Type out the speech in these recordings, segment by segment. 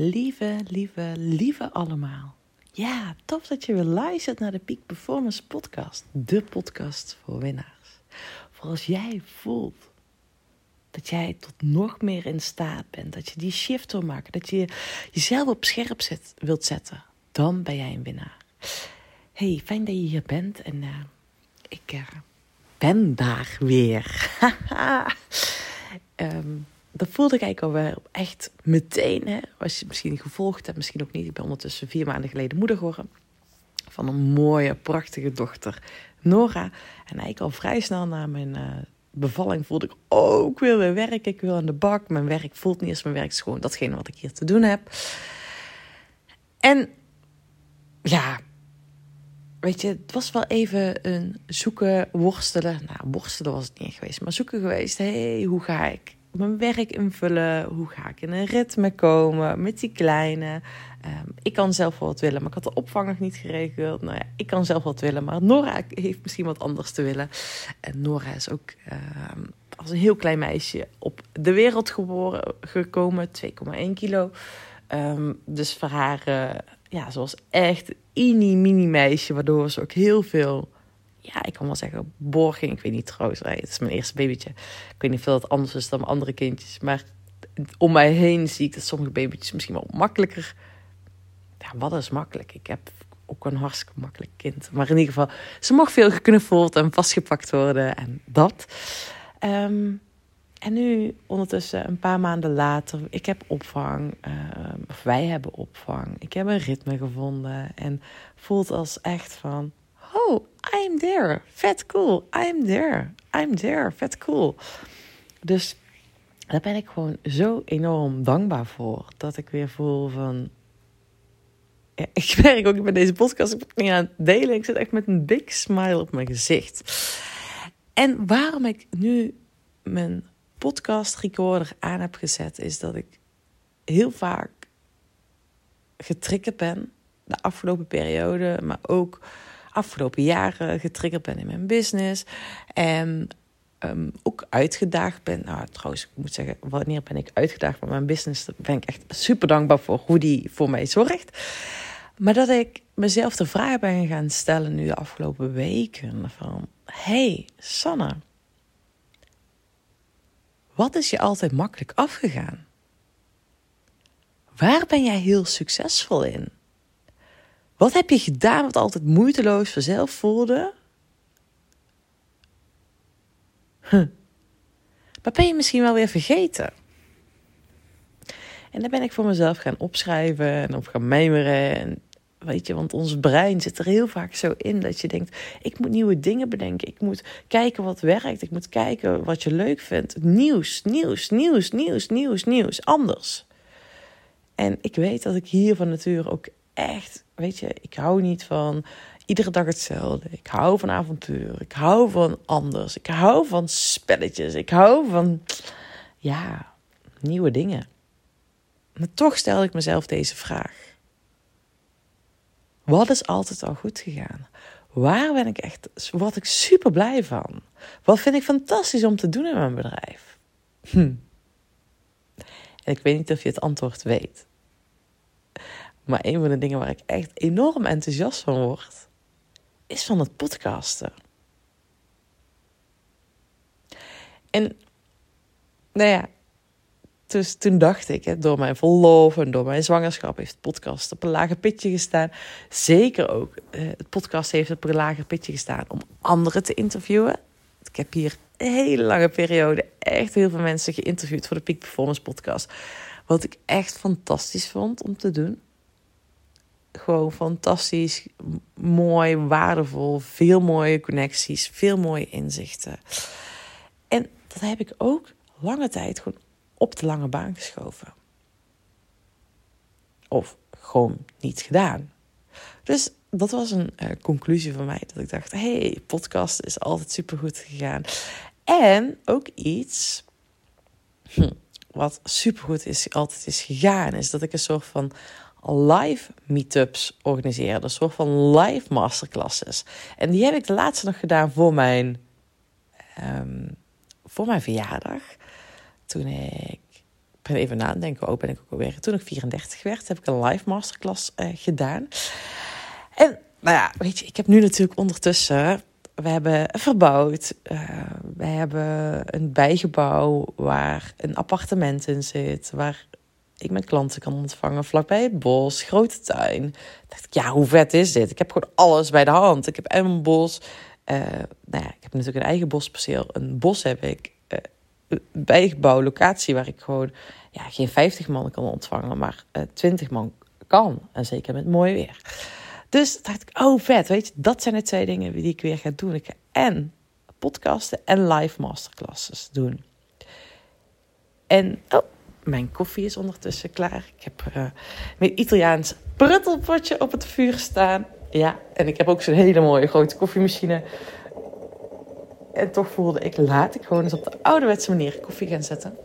Lieve, lieve, lieve allemaal. Ja, tof dat je weer luistert naar de Peak Performance Podcast. De podcast voor winnaars. Voor als jij voelt dat jij tot nog meer in staat bent, dat je die shift wil maken, dat je jezelf op scherp zet, wilt zetten, dan ben jij een winnaar. Hey, fijn dat je hier bent en uh, ik uh, ben daar weer. um, dat voelde ik eigenlijk alweer echt meteen. Hè? Als je misschien gevolgd hebt, misschien ook niet. Ik ben ondertussen vier maanden geleden moeder geworden. Van een mooie, prachtige dochter, Nora. En eigenlijk al vrij snel na mijn uh, bevalling voelde ik... Ik wil weer werken, ik wil aan de bak. Mijn werk voelt niet als mijn werk, is gewoon datgene wat ik hier te doen heb. En ja, weet je, het was wel even een zoeken, worstelen. Nou, worstelen was het niet geweest, maar zoeken geweest. Hé, hey, hoe ga ik mijn werk invullen? Hoe ga ik in een ritme komen met die kleine? Um, ik kan zelf wat willen, maar ik had de opvang nog niet geregeld. Nou ja, ik kan zelf wat willen, maar Nora heeft misschien wat anders te willen. En Nora is ook um, als een heel klein meisje op de wereld geboren, gekomen, 2,1 kilo. Um, dus voor haar, uh, ja, ze was echt een mini meisje, waardoor ze ook heel veel ja, ik kan wel zeggen, borging. Ik weet niet trouwens, het is mijn eerste babytje. Ik weet niet veel dat anders is dan andere kindjes. Maar om mij heen zie ik dat sommige babytjes misschien wel makkelijker. Ja, wat is makkelijk? Ik heb ook een hartstikke makkelijk kind. Maar in ieder geval, ze mag veel geknuffeld en vastgepakt worden en dat. Um, en nu, ondertussen, een paar maanden later, ik heb opvang. Uh, of wij hebben opvang. Ik heb een ritme gevonden. En voelt als echt van oh, I'm there. Vet cool. I'm there. I'm there. Vet cool. Dus daar ben ik gewoon zo enorm dankbaar voor. Dat ik weer voel van... Ik werk ook met deze podcast. Ik ben niet aan het delen. Ik zit echt met een big smile op mijn gezicht. En waarom ik nu mijn podcast recorder aan heb gezet... is dat ik heel vaak getriggerd ben... de afgelopen periode, maar ook afgelopen jaren getriggerd ben in mijn business. En um, ook uitgedaagd ben. Nou, trouwens, ik moet zeggen, wanneer ben ik uitgedaagd met mijn business? Daar ben ik echt super dankbaar voor hoe die voor mij zorgt. Maar dat ik mezelf de vraag ben gaan stellen nu de afgelopen weken: van hey, Sanne, wat is je altijd makkelijk afgegaan? Waar ben jij heel succesvol in? Wat heb je gedaan wat altijd moeiteloos vanzelf voelde? Huh. Maar ben je misschien wel weer vergeten? En dan ben ik voor mezelf gaan opschrijven en op gaan mijmeren. En weet je, want ons brein zit er heel vaak zo in dat je denkt: ik moet nieuwe dingen bedenken. Ik moet kijken wat werkt. Ik moet kijken wat je leuk vindt. Nieuws, nieuws, nieuws, nieuws, nieuws, nieuws. Anders. En ik weet dat ik hier van nature ook echt, weet je, ik hou niet van iedere dag hetzelfde. Ik hou van avontuur. Ik hou van anders. Ik hou van spelletjes. Ik hou van, ja, nieuwe dingen. Maar toch stel ik mezelf deze vraag. Wat is altijd al goed gegaan? Waar ben ik echt, word ik super blij van? Wat vind ik fantastisch om te doen in mijn bedrijf? Hm. En ik weet niet of je het antwoord weet. Maar een van de dingen waar ik echt enorm enthousiast van word, is van het podcasten. En nou ja, dus toen dacht ik, hè, door mijn verlof en door mijn zwangerschap heeft het podcast op een lager pitje gestaan. Zeker ook, eh, het podcast heeft op een lager pitje gestaan om anderen te interviewen. Ik heb hier een hele lange periode echt heel veel mensen geïnterviewd voor de Peak Performance podcast. Wat ik echt fantastisch vond om te doen gewoon fantastisch, mooi, waardevol, veel mooie connecties, veel mooie inzichten. En dat heb ik ook lange tijd gewoon op de lange baan geschoven. Of gewoon niet gedaan. Dus dat was een uh, conclusie van mij. Dat ik dacht, hey, podcast is altijd supergoed gegaan. En ook iets hm, wat supergoed is, altijd is gegaan, is dat ik een soort van live meetups organiseren. Een soort van live masterclasses. En die heb ik de laatste nog gedaan voor mijn, um, voor mijn verjaardag. Toen ik ben even na het denken, ook ben ik ook alweer. Toen ik 34 werd, heb ik een live masterclass uh, gedaan. En nou ja, weet je, ik heb nu natuurlijk ondertussen we hebben verbouwd. Uh, we hebben een bijgebouw waar een appartement in zit. Waar ik mijn klanten kan ontvangen. Vlakbij het bos, grote tuin. Ja, hoe vet is dit? Ik heb gewoon alles bij de hand. Ik heb en een bos. Uh, nou ja, ik heb natuurlijk een eigen bosperceel. Een bos heb ik. Uh, bijgebouw, locatie waar ik gewoon ja, geen 50 man kan ontvangen, maar uh, 20 man kan. En zeker met mooi weer. Dus dacht ik, oh vet, weet je, dat zijn de twee dingen die ik weer ga doen. Ik en podcasten en live masterclasses doen. En, oh, mijn koffie is ondertussen klaar. Ik heb uh, mijn Italiaans pruttelpotje op het vuur staan. Ja, en ik heb ook zo'n hele mooie grote koffiemachine. En toch voelde ik, laat ik gewoon eens op de ouderwetse manier koffie gaan zetten.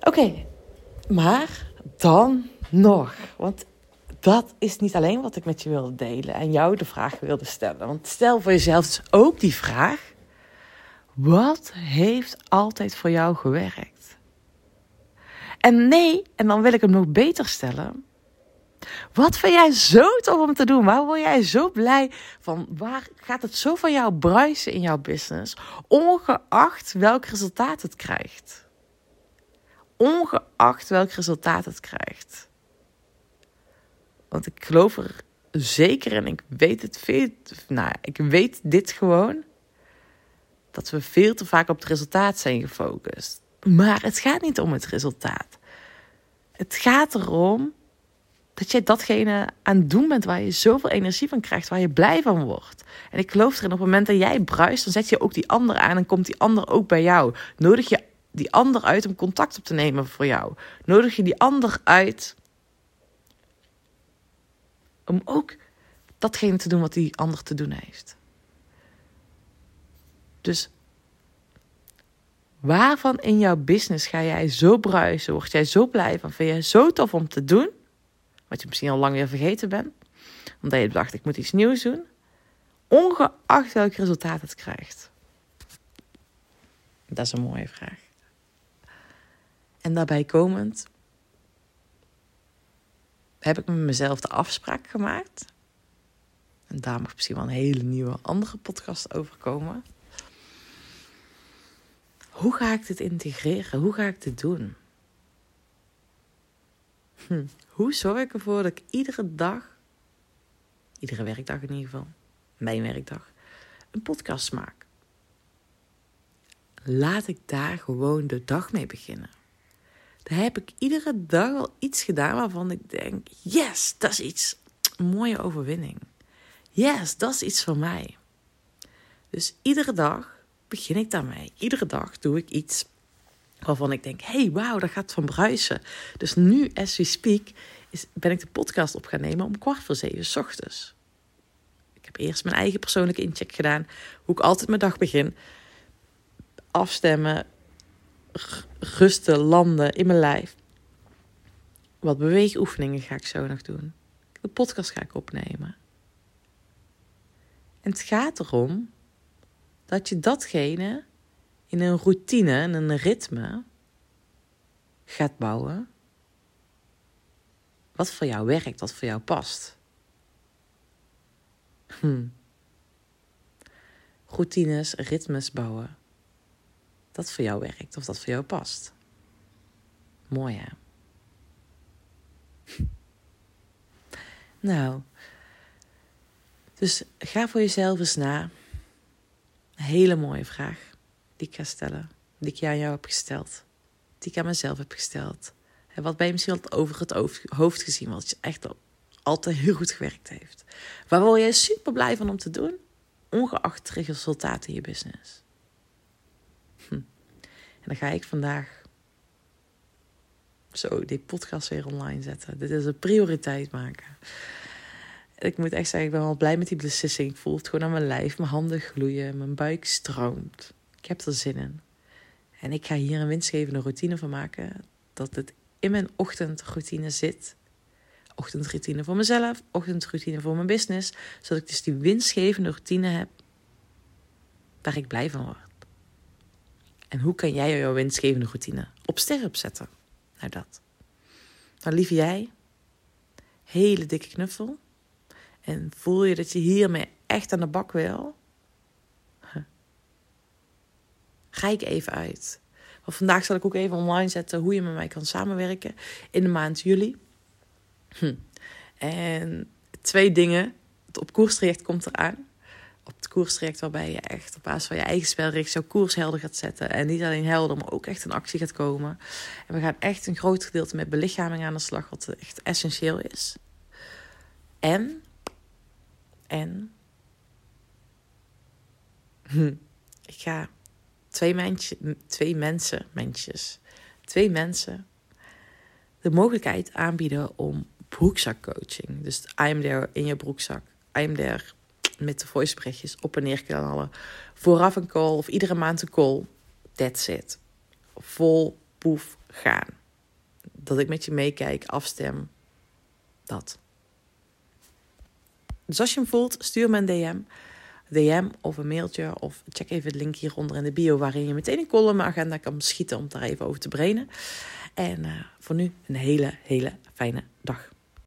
Oké, maar dan nog. Want dat is niet alleen wat ik met je wilde delen en jou de vraag wilde stellen. Want stel voor jezelf dus ook die vraag: wat heeft altijd voor jou gewerkt? En nee, en dan wil ik hem nog beter stellen. Wat vind jij zo tof om te doen? Waar word jij zo blij van? Waar gaat het zo van jou bruisen in jouw business? Ongeacht welk resultaat het krijgt. Ongeacht welk resultaat het krijgt. Want ik geloof er zeker en ik weet het veel. Nou, ik weet dit gewoon. Dat we veel te vaak op het resultaat zijn gefocust. Maar het gaat niet om het resultaat. Het gaat erom dat jij datgene aan het doen bent waar je zoveel energie van krijgt, waar je blij van wordt. En ik geloof erin, op het moment dat jij bruist, dan zet je ook die ander aan en komt die ander ook bij jou. Nodig je die ander uit om contact op te nemen voor jou. Nodig je die ander uit om ook datgene te doen wat die ander te doen heeft. Dus waarvan in jouw business ga jij zo bruisen? Word jij zo blij van? Vind jij zo tof om te doen? Wat je misschien al lang weer vergeten bent. Omdat je dacht, ik moet iets nieuws doen. Ongeacht welk resultaat het krijgt. Dat is een mooie vraag. En daarbij komend, heb ik met mezelf de afspraak gemaakt. En daar mag misschien wel een hele nieuwe andere podcast over komen. Hoe ga ik dit integreren? Hoe ga ik dit doen? Hm. Hoe zorg ik ervoor dat ik iedere dag, iedere werkdag in ieder geval, mijn werkdag, een podcast maak? Laat ik daar gewoon de dag mee beginnen. Daar heb ik iedere dag al iets gedaan waarvan ik denk: yes, dat is iets. Mooie overwinning. Yes, dat is iets voor mij. Dus iedere dag begin ik daarmee. Iedere dag doe ik iets waarvan ik denk: hey, wauw, dat gaat van bruisen. Dus nu, as we speak, is, ben ik de podcast op gaan nemen om kwart voor zeven s ochtends. Ik heb eerst mijn eigen persoonlijke incheck gedaan. Hoe ik altijd mijn dag begin. Afstemmen, rusten, landen in mijn lijf. Wat beweegoefeningen ga ik zo nog doen. De podcast ga ik opnemen. En het gaat erom dat je datgene in een routine, in een ritme gaat bouwen. Wat voor jou werkt, wat voor jou past. Hm. Routines, ritmes bouwen dat voor jou werkt of dat voor jou past. Mooi hè? nou, dus ga voor jezelf eens na. Hele mooie vraag die ik ga stellen, die ik aan jou heb gesteld, die ik aan mezelf heb gesteld. En wat bij je misschien al over het hoofd gezien, wat je echt altijd heel goed gewerkt heeft. Waar word jij super blij van om te doen, ongeacht het resultaat in je business. En dan ga ik vandaag zo die podcast weer online zetten. Dit is een prioriteit maken. Ik moet echt zeggen, ik ben wel blij met die beslissing. Ik voel het gewoon aan mijn lijf. Mijn handen gloeien, mijn buik stroomt. Ik heb er zin in. En ik ga hier een winstgevende routine van maken. Dat het in mijn ochtendroutine zit. Ochtendroutine voor mezelf, ochtendroutine voor mijn business. Zodat ik dus die winstgevende routine heb waar ik blij van word. En hoe kan jij jouw winstgevende routine op sterren zetten? Nou dat. Dan lieve jij, hele dikke knuffel. En voel je dat je hiermee echt aan de bak wil? Ga ik even uit. Want vandaag zal ik ook even online zetten hoe je met mij kan samenwerken in de maand juli. Hm. En twee dingen. Het op koerstraject komt eraan. Op het koerstraject waarbij je echt op basis van je eigen spelregels jouw koers helder gaat zetten. En niet alleen helder, maar ook echt in actie gaat komen. En we gaan echt een groot gedeelte met belichaming aan de slag, wat echt essentieel is. En, en, hm, ik ga twee, mensje, twee mensen, twee mensen de mogelijkheid aanbieden om broekzakcoaching. Dus I am there in je broekzak. I am there met de voiceberichtjes op en neer kanalen. Vooraf een call of iedere maand een call. That's it. Vol poef gaan. Dat ik met je meekijk, afstem. Dat. Dus als je hem voelt, stuur me een DM. DM of een mailtje. Of check even het link hieronder in de bio. Waarin je meteen een column agenda kan schieten om daar even over te brainen. En uh, voor nu een hele, hele fijne dag.